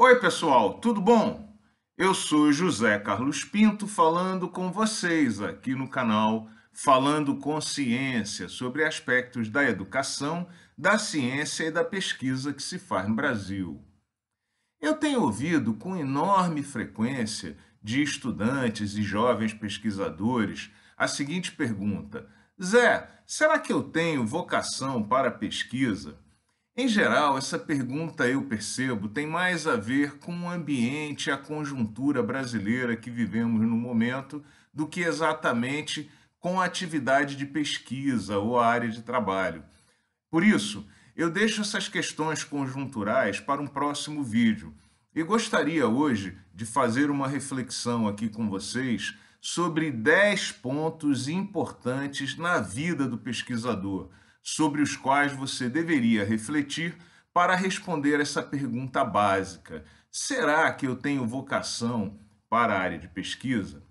Oi, pessoal, tudo bom? Eu sou José Carlos Pinto falando com vocês aqui no canal Falando com Ciência sobre aspectos da educação, da ciência e da pesquisa que se faz no Brasil. Eu tenho ouvido com enorme frequência de estudantes e jovens pesquisadores a seguinte pergunta: Zé, será que eu tenho vocação para pesquisa? Em geral, essa pergunta eu percebo tem mais a ver com o ambiente a conjuntura brasileira que vivemos no momento do que exatamente com a atividade de pesquisa ou a área de trabalho. Por isso, eu deixo essas questões conjunturais para um próximo vídeo e gostaria hoje de fazer uma reflexão aqui com vocês sobre 10 pontos importantes na vida do pesquisador sobre os quais você deveria refletir para responder essa pergunta básica: será que eu tenho vocação para a área de pesquisa?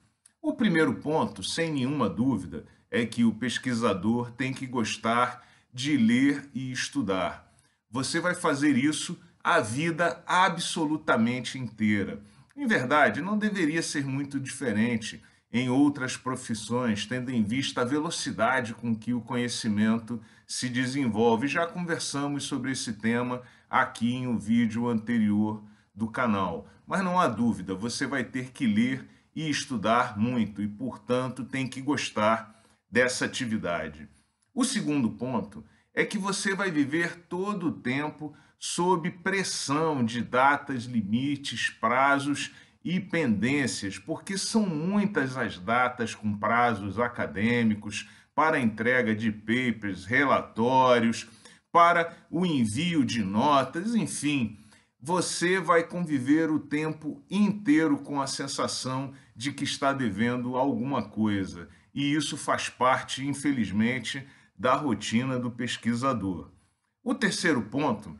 O primeiro ponto, sem nenhuma dúvida, é que o pesquisador tem que gostar de ler e estudar. Você vai fazer isso a vida absolutamente inteira. Em verdade, não deveria ser muito diferente em outras profissões, tendo em vista a velocidade com que o conhecimento se desenvolve. Já conversamos sobre esse tema aqui em um vídeo anterior do canal. Mas não há dúvida, você vai ter que ler e estudar muito e, portanto, tem que gostar dessa atividade. O segundo ponto é que você vai viver todo o tempo sob pressão de datas, limites, prazos e pendências, porque são muitas as datas com prazos acadêmicos para entrega de papers, relatórios, para o envio de notas, enfim, você vai conviver o tempo inteiro com a sensação de que está devendo alguma coisa. E isso faz parte, infelizmente, da rotina do pesquisador. O terceiro ponto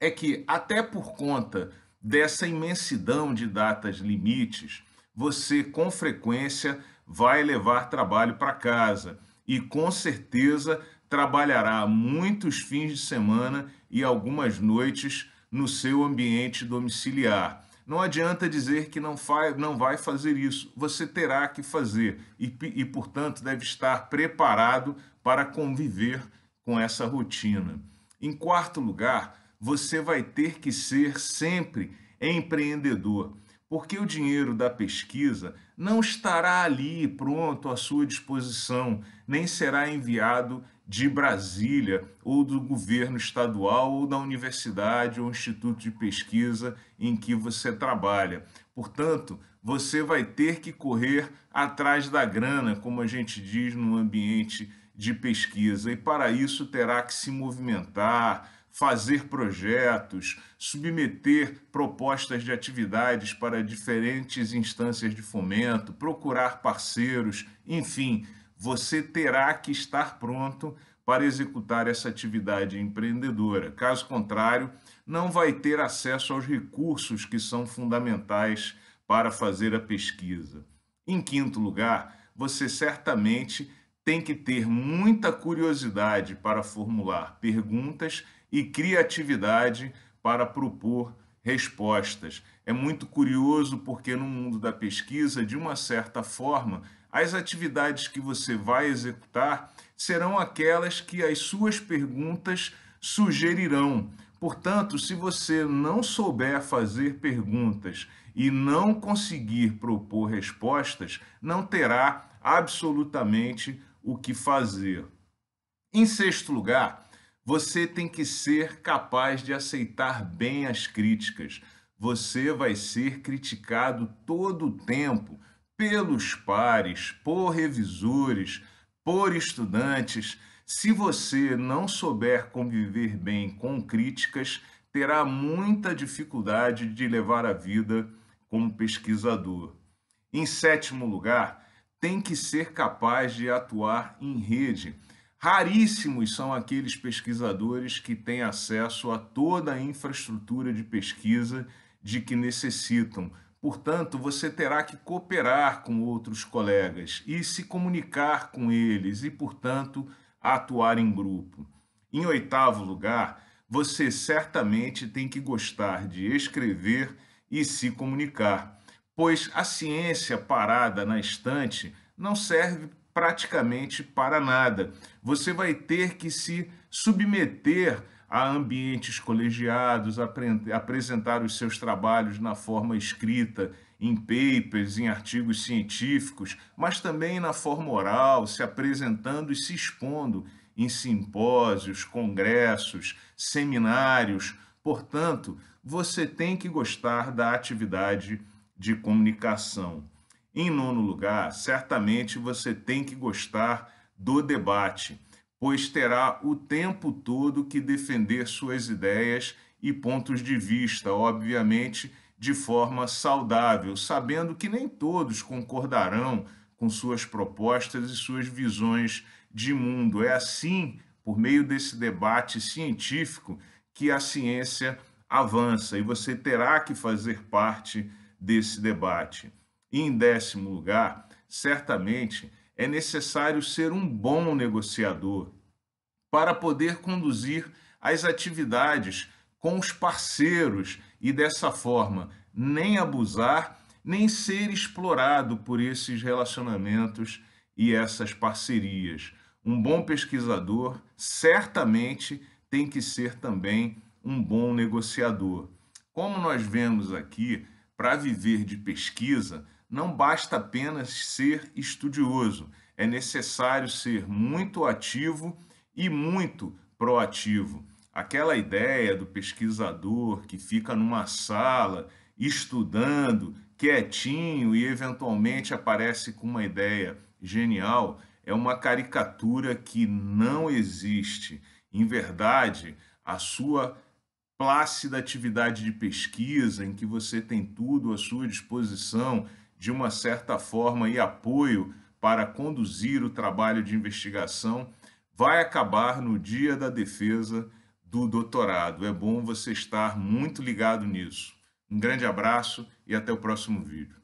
é que, até por conta dessa imensidão de datas limites, você com frequência vai levar trabalho para casa e com certeza trabalhará muitos fins de semana e algumas noites no seu ambiente domiciliar. Não adianta dizer que não, faz, não vai fazer isso, você terá que fazer e, e, portanto, deve estar preparado para conviver com essa rotina. Em quarto lugar, você vai ter que ser sempre empreendedor, porque o dinheiro da pesquisa não estará ali pronto à sua disposição, nem será enviado de Brasília ou do governo estadual ou da universidade ou instituto de pesquisa em que você trabalha. Portanto, você vai ter que correr atrás da grana, como a gente diz no ambiente de pesquisa, e para isso terá que se movimentar, fazer projetos, submeter propostas de atividades para diferentes instâncias de fomento, procurar parceiros, enfim, você terá que estar pronto para executar essa atividade empreendedora. Caso contrário, não vai ter acesso aos recursos que são fundamentais para fazer a pesquisa. Em quinto lugar, você certamente tem que ter muita curiosidade para formular perguntas e criatividade para propor respostas. É muito curioso porque no mundo da pesquisa, de uma certa forma, as atividades que você vai executar serão aquelas que as suas perguntas sugerirão. Portanto, se você não souber fazer perguntas e não conseguir propor respostas, não terá absolutamente o que fazer. Em sexto lugar, você tem que ser capaz de aceitar bem as críticas. Você vai ser criticado todo o tempo pelos pares, por revisores, por estudantes. Se você não souber conviver bem com críticas, terá muita dificuldade de levar a vida como pesquisador. Em sétimo lugar, tem que ser capaz de atuar em rede. Raríssimos são aqueles pesquisadores que têm acesso a toda a infraestrutura de pesquisa de que necessitam. Portanto, você terá que cooperar com outros colegas e se comunicar com eles e, portanto, atuar em grupo. Em oitavo lugar, você certamente tem que gostar de escrever e se comunicar, pois a ciência parada na estante não serve praticamente para nada. Você vai ter que se submeter a ambientes colegiados, apresentar os seus trabalhos na forma escrita, em papers, em artigos científicos, mas também na forma oral, se apresentando e se expondo em simpósios, congressos, seminários. Portanto, você tem que gostar da atividade de comunicação. Em nono lugar, certamente você tem que gostar do debate, pois terá o tempo todo que defender suas ideias e pontos de vista, obviamente de forma saudável, sabendo que nem todos concordarão com suas propostas e suas visões de mundo. É assim, por meio desse debate científico, que a ciência avança e você terá que fazer parte desse debate. E em décimo lugar, certamente é necessário ser um bom negociador para poder conduzir as atividades com os parceiros e dessa forma nem abusar, nem ser explorado por esses relacionamentos e essas parcerias. Um bom pesquisador certamente tem que ser também um bom negociador. Como nós vemos aqui, para viver de pesquisa, não basta apenas ser estudioso, é necessário ser muito ativo e muito proativo. Aquela ideia do pesquisador que fica numa sala estudando, quietinho e eventualmente aparece com uma ideia genial, é uma caricatura que não existe. Em verdade, a sua plácida atividade de pesquisa, em que você tem tudo à sua disposição, de uma certa forma, e apoio para conduzir o trabalho de investigação, vai acabar no dia da defesa do doutorado. É bom você estar muito ligado nisso. Um grande abraço e até o próximo vídeo.